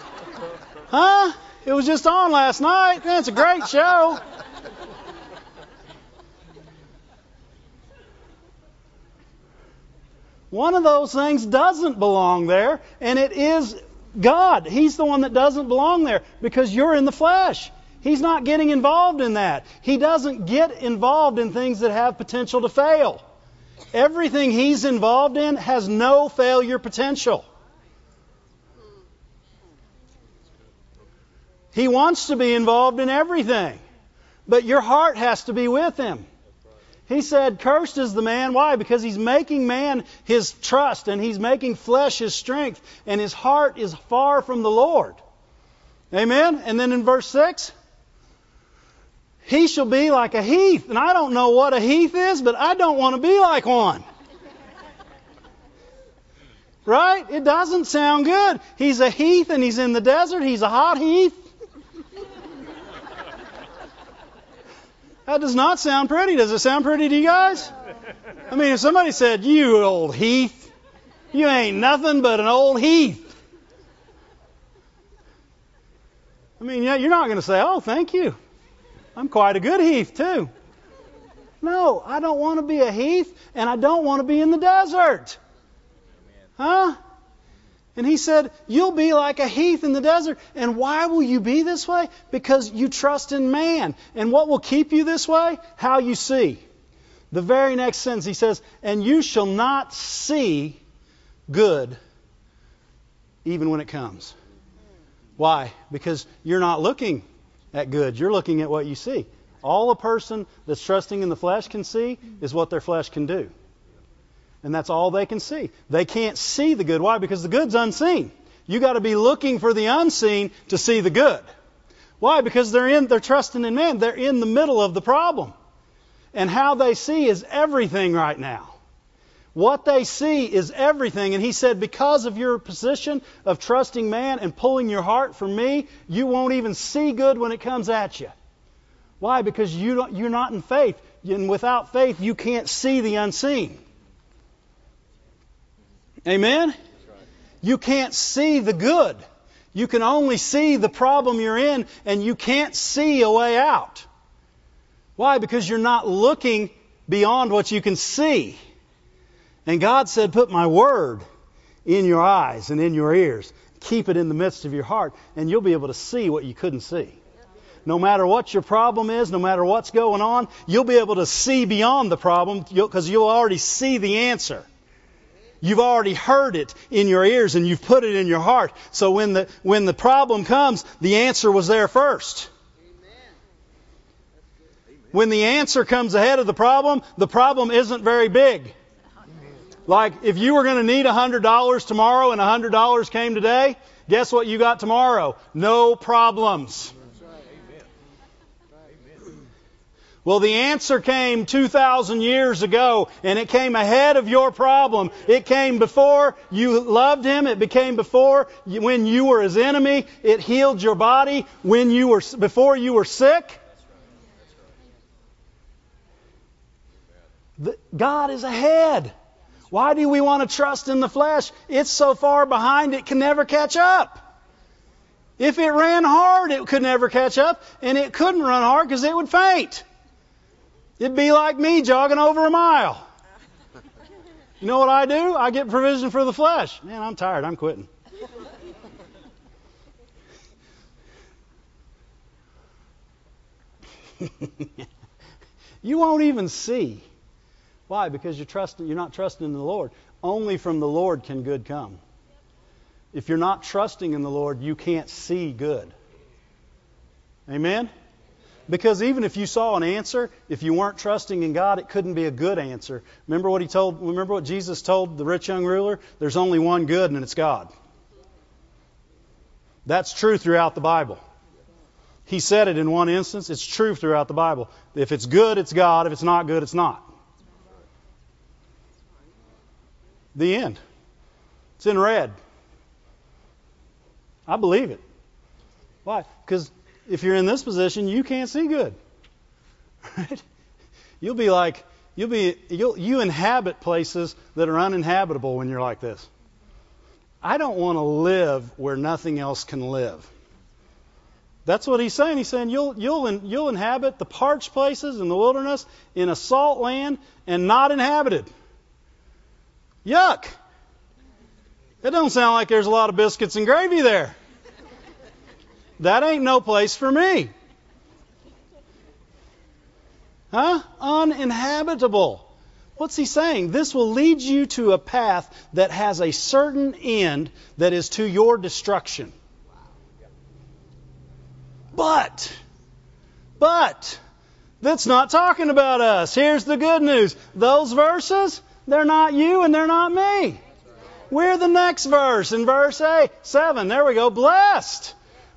Huh? It was just on last night. It's a great show. One of those things doesn't belong there, and it is God. He's the one that doesn't belong there because you're in the flesh. He's not getting involved in that. He doesn't get involved in things that have potential to fail. Everything he's involved in has no failure potential. He wants to be involved in everything, but your heart has to be with him. He said, Cursed is the man. Why? Because he's making man his trust and he's making flesh his strength, and his heart is far from the Lord. Amen? And then in verse 6, he shall be like a heath. And I don't know what a heath is, but I don't want to be like one. Right? It doesn't sound good. He's a heath and he's in the desert. He's a hot heath. That does not sound pretty. Does it sound pretty to you guys? I mean, if somebody said, You old Heath, you ain't nothing but an old Heath. I mean, yeah, you're not going to say, Oh, thank you. I'm quite a good Heath, too. No, I don't want to be a Heath, and I don't want to be in the desert. Huh? And he said, You'll be like a heath in the desert. And why will you be this way? Because you trust in man. And what will keep you this way? How you see. The very next sentence, he says, And you shall not see good even when it comes. Why? Because you're not looking at good, you're looking at what you see. All a person that's trusting in the flesh can see is what their flesh can do. And that's all they can see. They can't see the good. Why? Because the good's unseen. You got to be looking for the unseen to see the good. Why? Because they're in they're trusting in man. They're in the middle of the problem. And how they see is everything right now. What they see is everything. And he said, because of your position of trusting man and pulling your heart from me, you won't even see good when it comes at you. Why? Because you don't, you're not in faith. And without faith, you can't see the unseen. Amen? You can't see the good. You can only see the problem you're in, and you can't see a way out. Why? Because you're not looking beyond what you can see. And God said, Put my word in your eyes and in your ears. Keep it in the midst of your heart, and you'll be able to see what you couldn't see. No matter what your problem is, no matter what's going on, you'll be able to see beyond the problem because you'll already see the answer. You've already heard it in your ears and you've put it in your heart. So when the, when the problem comes, the answer was there first. When the answer comes ahead of the problem, the problem isn't very big. Like if you were going to need $100 tomorrow and $100 came today, guess what you got tomorrow? No problems. Well, the answer came 2,000 years ago, and it came ahead of your problem. It came before you loved Him. It became before when you were His enemy. It healed your body when you were, before you were sick. God is ahead. Why do we want to trust in the flesh? It's so far behind it can never catch up. If it ran hard, it could never catch up, and it couldn't run hard because it would faint. It'd be like me jogging over a mile. You know what I do? I get provision for the flesh. Man, I'm tired. I'm quitting. you won't even see. Why? Because you're trusting you're not trusting in the Lord. Only from the Lord can good come. if you're not trusting in the Lord, you can't see good. Amen? Because even if you saw an answer, if you weren't trusting in God, it couldn't be a good answer. Remember what he told remember what Jesus told the rich young ruler? There's only one good and it's God. That's true throughout the Bible. He said it in one instance, it's true throughout the Bible. If it's good, it's God. If it's not good, it's not. The end. It's in red. I believe it. Why? Because if you're in this position, you can't see good. Right? You'll be like you'll be you'll you inhabit places that are uninhabitable when you're like this. I don't want to live where nothing else can live. That's what he's saying. He's saying you'll you'll you'll inhabit the parched places in the wilderness in a salt land and not inhabited. Yuck. It don't sound like there's a lot of biscuits and gravy there. That ain't no place for me. Huh? Uninhabitable. What's he saying? This will lead you to a path that has a certain end that is to your destruction. But, but, that's not talking about us. Here's the good news. Those verses, they're not you and they're not me. We're the next verse in verse 8, 7. There we go. Blessed.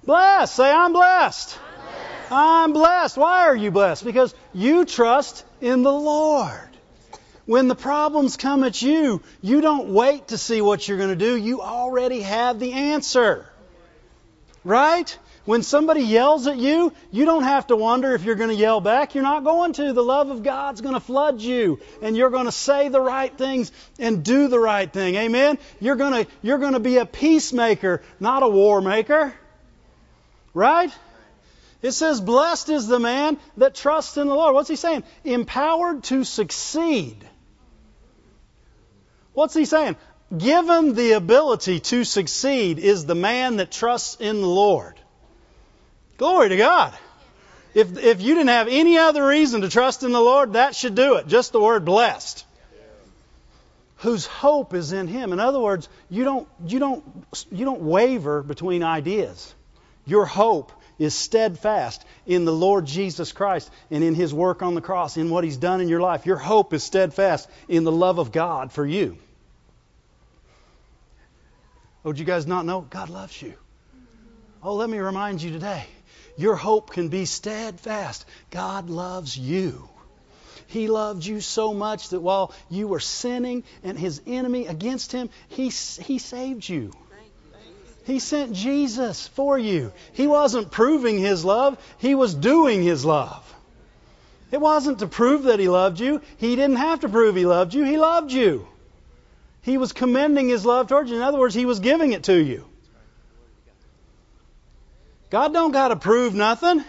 Blessed. Say, I'm blessed. I'm blessed. I'm blessed. Why are you blessed? Because you trust in the Lord. When the problems come at you, you don't wait to see what you're going to do. You already have the answer. Right? When somebody yells at you, you don't have to wonder if you're going to yell back. You're not going to. The love of God's going to flood you, and you're going to say the right things and do the right thing. Amen? You're going to, you're going to be a peacemaker, not a war maker. Right? It says, Blessed is the man that trusts in the Lord. What's he saying? Empowered to succeed. What's he saying? Given the ability to succeed is the man that trusts in the Lord. Glory to God. If, if you didn't have any other reason to trust in the Lord, that should do it. Just the word blessed. Whose hope is in Him. In other words, you don't, you don't, you don't waver between ideas. Your hope is steadfast in the Lord Jesus Christ and in His work on the cross, in what He's done in your life. Your hope is steadfast in the love of God for you. Oh, did you guys not know? God loves you. Oh, let me remind you today your hope can be steadfast. God loves you. He loved you so much that while you were sinning and his enemy against him, he, he saved you. He sent Jesus for you. He wasn't proving his love, he was doing his love. It wasn't to prove that he loved you. He didn't have to prove he loved you. He loved you. He was commending his love towards you. In other words, he was giving it to you. God don't got to prove nothing.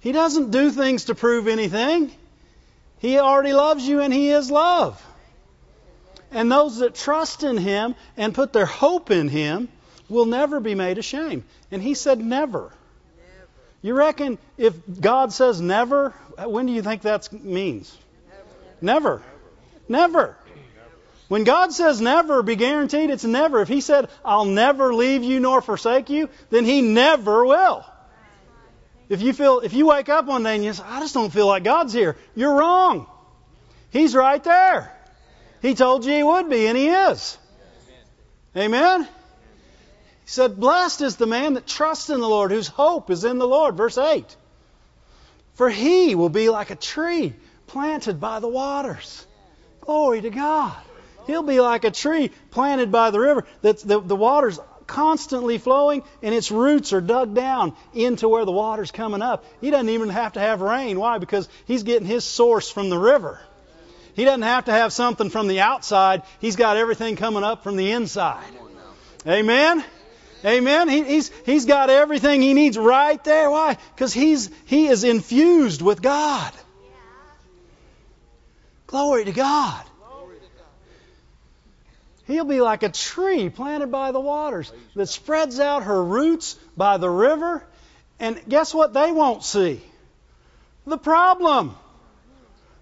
He doesn't do things to prove anything. He already loves you and He is love. And those that trust in Him and put their hope in Him will never be made ashamed. And He said never. You reckon if God says never, when do you think that means? Never. Never. When God says never, be guaranteed it's never. If He said, I'll never leave you nor forsake you, then He never will. If you feel, if you wake up one day and you say, I just don't feel like God's here, you're wrong. He's right there. He told you He would be, and He is. Amen? He said, Blessed is the man that trusts in the Lord, whose hope is in the Lord. Verse 8. For he will be like a tree planted by the waters. Glory to God. He'll be like a tree planted by the river. That the, the water's constantly flowing and its roots are dug down into where the water's coming up. He doesn't even have to have rain. Why? Because he's getting his source from the river. He doesn't have to have something from the outside. He's got everything coming up from the inside. Amen. Amen. He, he's he's got everything he needs right there. Why? Because he's he is infused with God. Glory to God. He'll be like a tree planted by the waters that spreads out her roots by the river. And guess what they won't see? The problem.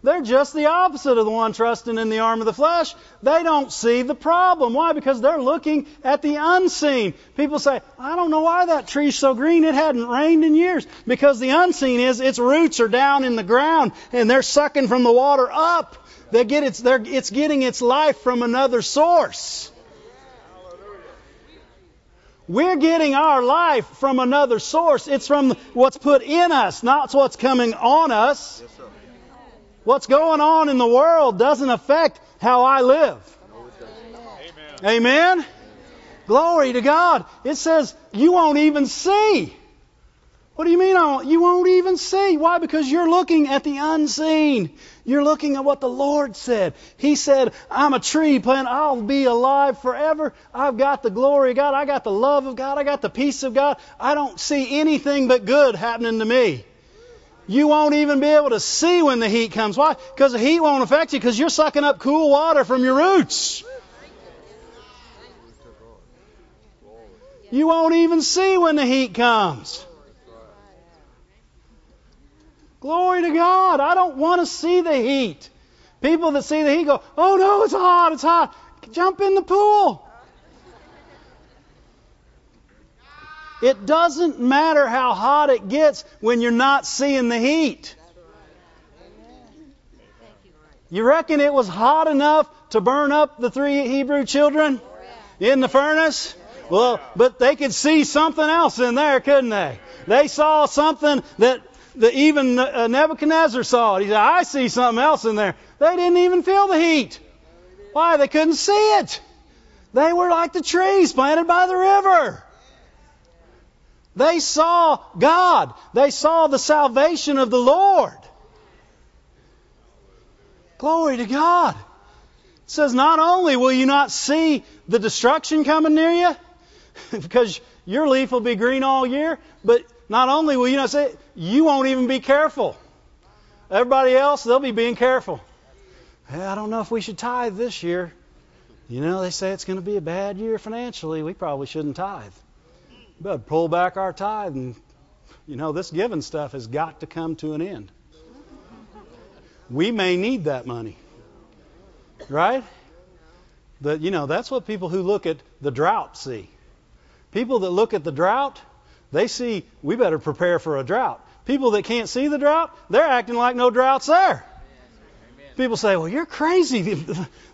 They're just the opposite of the one trusting in the arm of the flesh. They don't see the problem. Why? Because they're looking at the unseen. People say, I don't know why that tree's so green. It hadn't rained in years. Because the unseen is its roots are down in the ground and they're sucking from the water up. They get its, it's getting its life from another source. We're getting our life from another source. It's from what's put in us, not what's coming on us. What's going on in the world doesn't affect how I live. Amen. Amen. Glory to God. It says you won't even see. What do you mean you won't even see? Why? Because you're looking at the unseen. You're looking at what the Lord said. He said, I'm a tree plant. I'll be alive forever. I've got the glory of God. I got the love of God. I got the peace of God. I don't see anything but good happening to me. You won't even be able to see when the heat comes. Why? Because the heat won't affect you because you're sucking up cool water from your roots. You won't even see when the heat comes. Glory to God. I don't want to see the heat. People that see the heat go, oh no, it's hot, it's hot. Jump in the pool. It doesn't matter how hot it gets when you're not seeing the heat. You reckon it was hot enough to burn up the three Hebrew children in the furnace? Well, but they could see something else in there, couldn't they? They saw something that the, even uh, Nebuchadnezzar saw it. He said, I see something else in there. They didn't even feel the heat. Why? They couldn't see it. They were like the trees planted by the river. They saw God. They saw the salvation of the Lord. Glory to God. It says, not only will you not see the destruction coming near you, because your leaf will be green all year, but not only will you not say, you won't even be careful. Everybody else, they'll be being careful. Hey, I don't know if we should tithe this year. You know, they say it's going to be a bad year financially. We probably shouldn't tithe. But pull back our tithe, and you know, this giving stuff has got to come to an end. We may need that money, right? But you know, that's what people who look at the drought see. People that look at the drought, they see we better prepare for a drought. People that can't see the drought, they're acting like no drought's there. People say, well, you're crazy.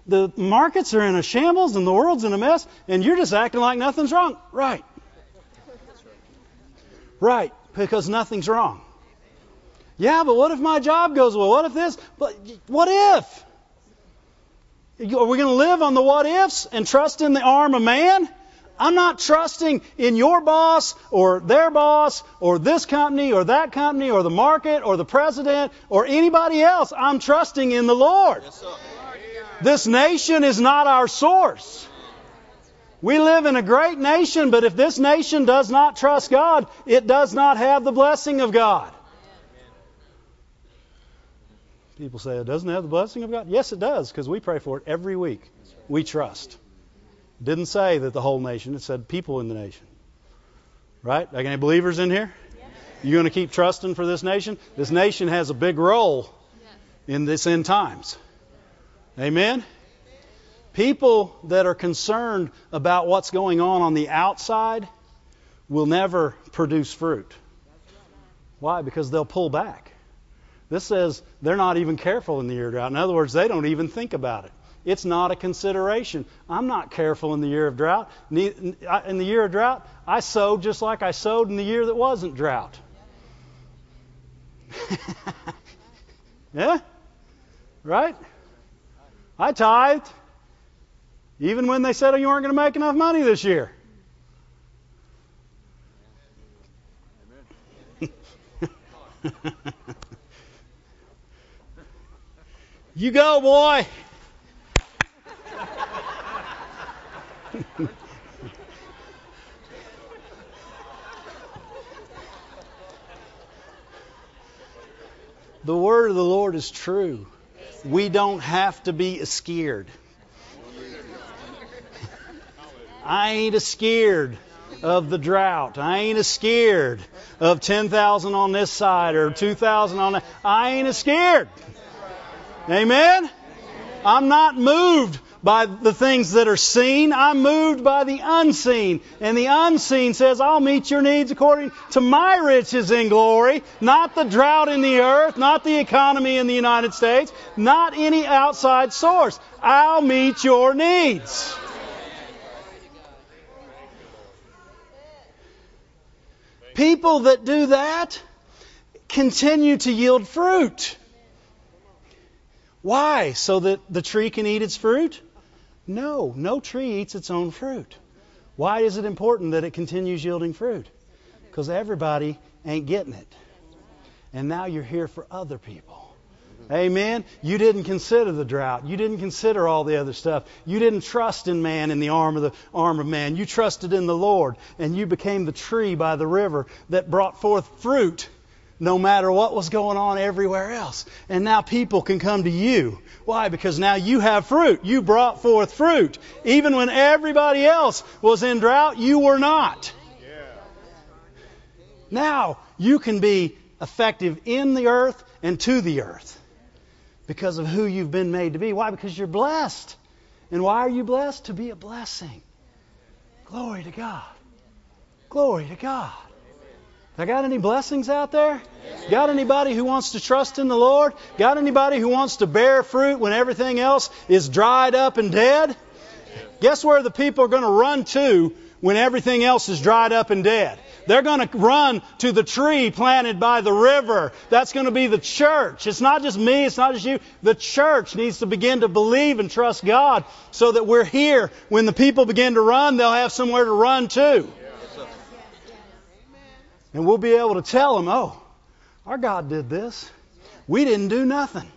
The, the, markets are in a shambles and the world's in a mess, and you're just acting like nothing's wrong. Right. Right, because nothing's wrong. Yeah, but what if my job goes well? What if this? But what if? Are we going to live on the what ifs and trust in the arm of man? I'm not trusting in your boss or their boss or this company or that company or the market or the president or anybody else. I'm trusting in the Lord. Yes, this nation is not our source. We live in a great nation, but if this nation does not trust God, it does not have the blessing of God. People say it doesn't have the blessing of God. Yes, it does, because we pray for it every week. We trust. It didn't say that the whole nation, it said people in the nation. Right? Are any believers in here? Yes. You going to keep trusting for this nation? This nation has a big role in this end times. Amen? People that are concerned about what's going on on the outside will never produce fruit. Why? Because they'll pull back. This says they're not even careful in the year of drought. In other words, they don't even think about it. It's not a consideration. I'm not careful in the year of drought. In the year of drought, I sowed just like I sowed in the year that wasn't drought. yeah? Right? I tithed, even when they said oh, you weren't going to make enough money this year. you go, boy. the word of the Lord is true. We don't have to be scared. I ain't a scared of the drought. I ain't a scared of 10,000 on this side or 2,000 on that. I ain't a scared. Amen? I'm not moved by the things that are seen. I'm moved by the unseen. And the unseen says, I'll meet your needs according to my riches in glory, not the drought in the earth, not the economy in the United States, not any outside source. I'll meet your needs. People that do that continue to yield fruit. Why? So that the tree can eat its fruit? No, no tree eats its own fruit. Why is it important that it continues yielding fruit? Because everybody ain't getting it. And now you're here for other people. Amen. You didn't consider the drought. You didn't consider all the other stuff. You didn't trust in man in the arm of the arm of man. You trusted in the Lord, and you became the tree by the river that brought forth fruit no matter what was going on everywhere else. And now people can come to you. Why? Because now you have fruit. You brought forth fruit. Even when everybody else was in drought, you were not. Now you can be effective in the earth and to the earth because of who you've been made to be. Why? Because you're blessed. And why are you blessed? To be a blessing. Glory to God. Glory to God. I got any blessings out there? Got anybody who wants to trust in the Lord? Got anybody who wants to bear fruit when everything else is dried up and dead? Guess where the people are going to run to when everything else is dried up and dead? They're going to run to the tree planted by the river. That's going to be the church. It's not just me, it's not just you. The church needs to begin to believe and trust God so that we're here. When the people begin to run, they'll have somewhere to run to. And we'll be able to tell them, oh, our God did this. We didn't do nothing.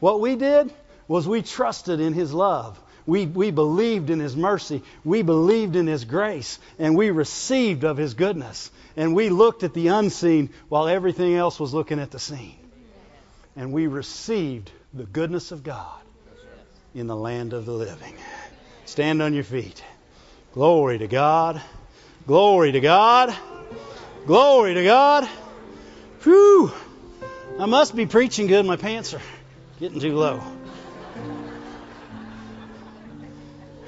What we did was we trusted in His love. We, we believed in His mercy. We believed in His grace. And we received of His goodness. And we looked at the unseen while everything else was looking at the seen. And we received the goodness of God in the land of the living. Stand on your feet. Glory to God. Glory to God. Glory to God. Whew. I must be preaching good. My pants are getting too low.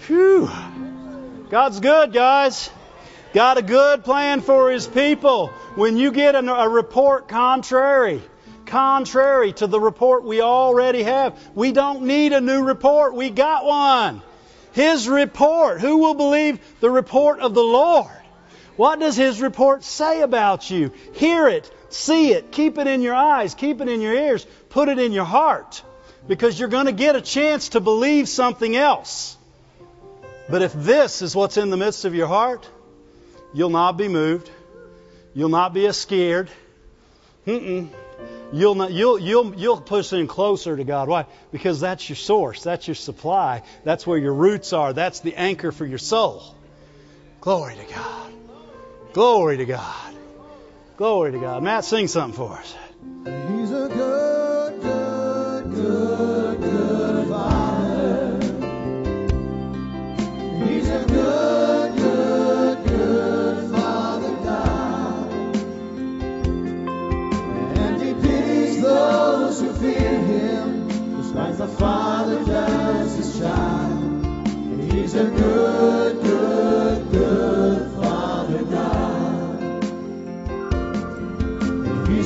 Whew. God's good, guys. Got a good plan for His people. When you get a, a report contrary, contrary to the report we already have, we don't need a new report. We got one. His report. Who will believe the report of the Lord? What does his report say about you? Hear it, see it, keep it in your eyes, keep it in your ears, put it in your heart. Because you're going to get a chance to believe something else. But if this is what's in the midst of your heart, you'll not be moved. You'll not be as scared. Mm-mm. You'll, not, you'll, you'll, you'll push in closer to God. Why? Because that's your source. That's your supply. That's where your roots are. That's the anchor for your soul. Glory to God. Glory to God. Glory to God. Matt, sing something for us.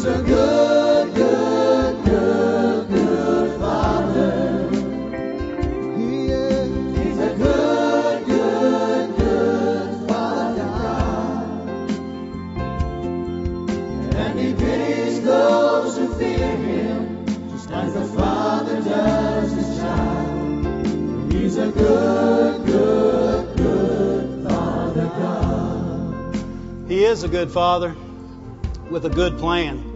A good, good, good, good Father. He is. He's a good, good, good Father God. And He pities those who fear Him, just as the Father does His child. He's a good, good, good Father God. He is a good father with a good plan.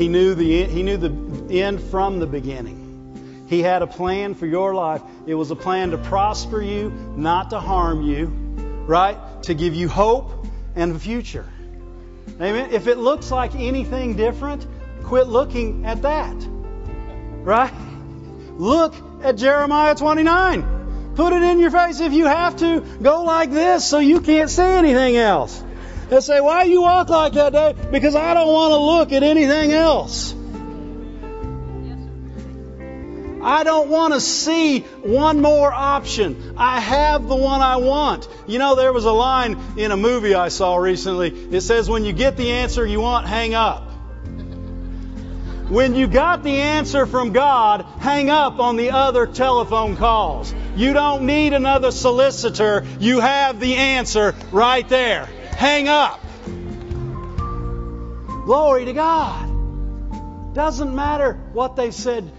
He knew the he knew the end from the beginning. He had a plan for your life. It was a plan to prosper you, not to harm you, right? To give you hope and a future. Amen. If it looks like anything different, quit looking at that. Right? Look at Jeremiah 29. Put it in your face if you have to. Go like this so you can't see anything else. They say, Why you walk like that, Dave? Because I don't want to look at anything else. I don't want to see one more option. I have the one I want. You know, there was a line in a movie I saw recently. It says, when you get the answer you want, hang up. When you got the answer from God, hang up on the other telephone calls. You don't need another solicitor. You have the answer right there. Hang up. Glory to God. Doesn't matter what they said.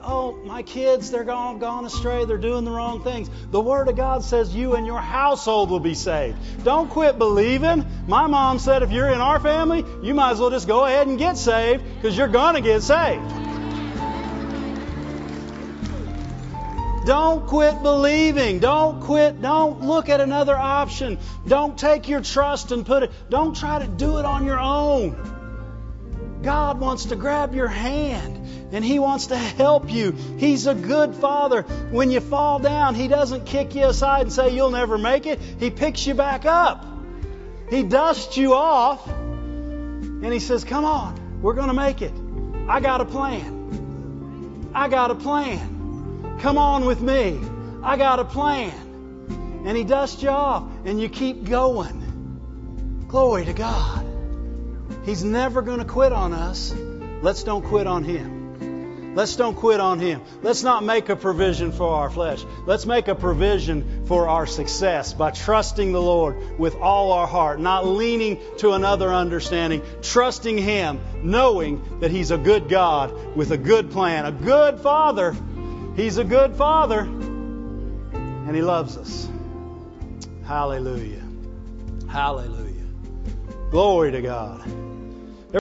Oh, my kids, they're gone, gone astray. They're doing the wrong things. The Word of God says you and your household will be saved. Don't quit believing. My mom said if you're in our family, you might as well just go ahead and get saved because you're going to get saved. Don't quit believing. Don't quit. Don't look at another option. Don't take your trust and put it. Don't try to do it on your own. God wants to grab your hand and He wants to help you. He's a good Father. When you fall down, He doesn't kick you aside and say, You'll never make it. He picks you back up. He dusts you off and He says, Come on, we're going to make it. I got a plan. I got a plan. Come on with me. I got a plan. And He dusts you off and you keep going. Glory to God. He's never going to quit on us. Let's don't quit on Him. Let's don't quit on Him. Let's not make a provision for our flesh. Let's make a provision for our success by trusting the Lord with all our heart, not leaning to another understanding, trusting Him, knowing that He's a good God with a good plan, a good Father. He's a good Father, and He loves us. Hallelujah. Hallelujah. Glory to God.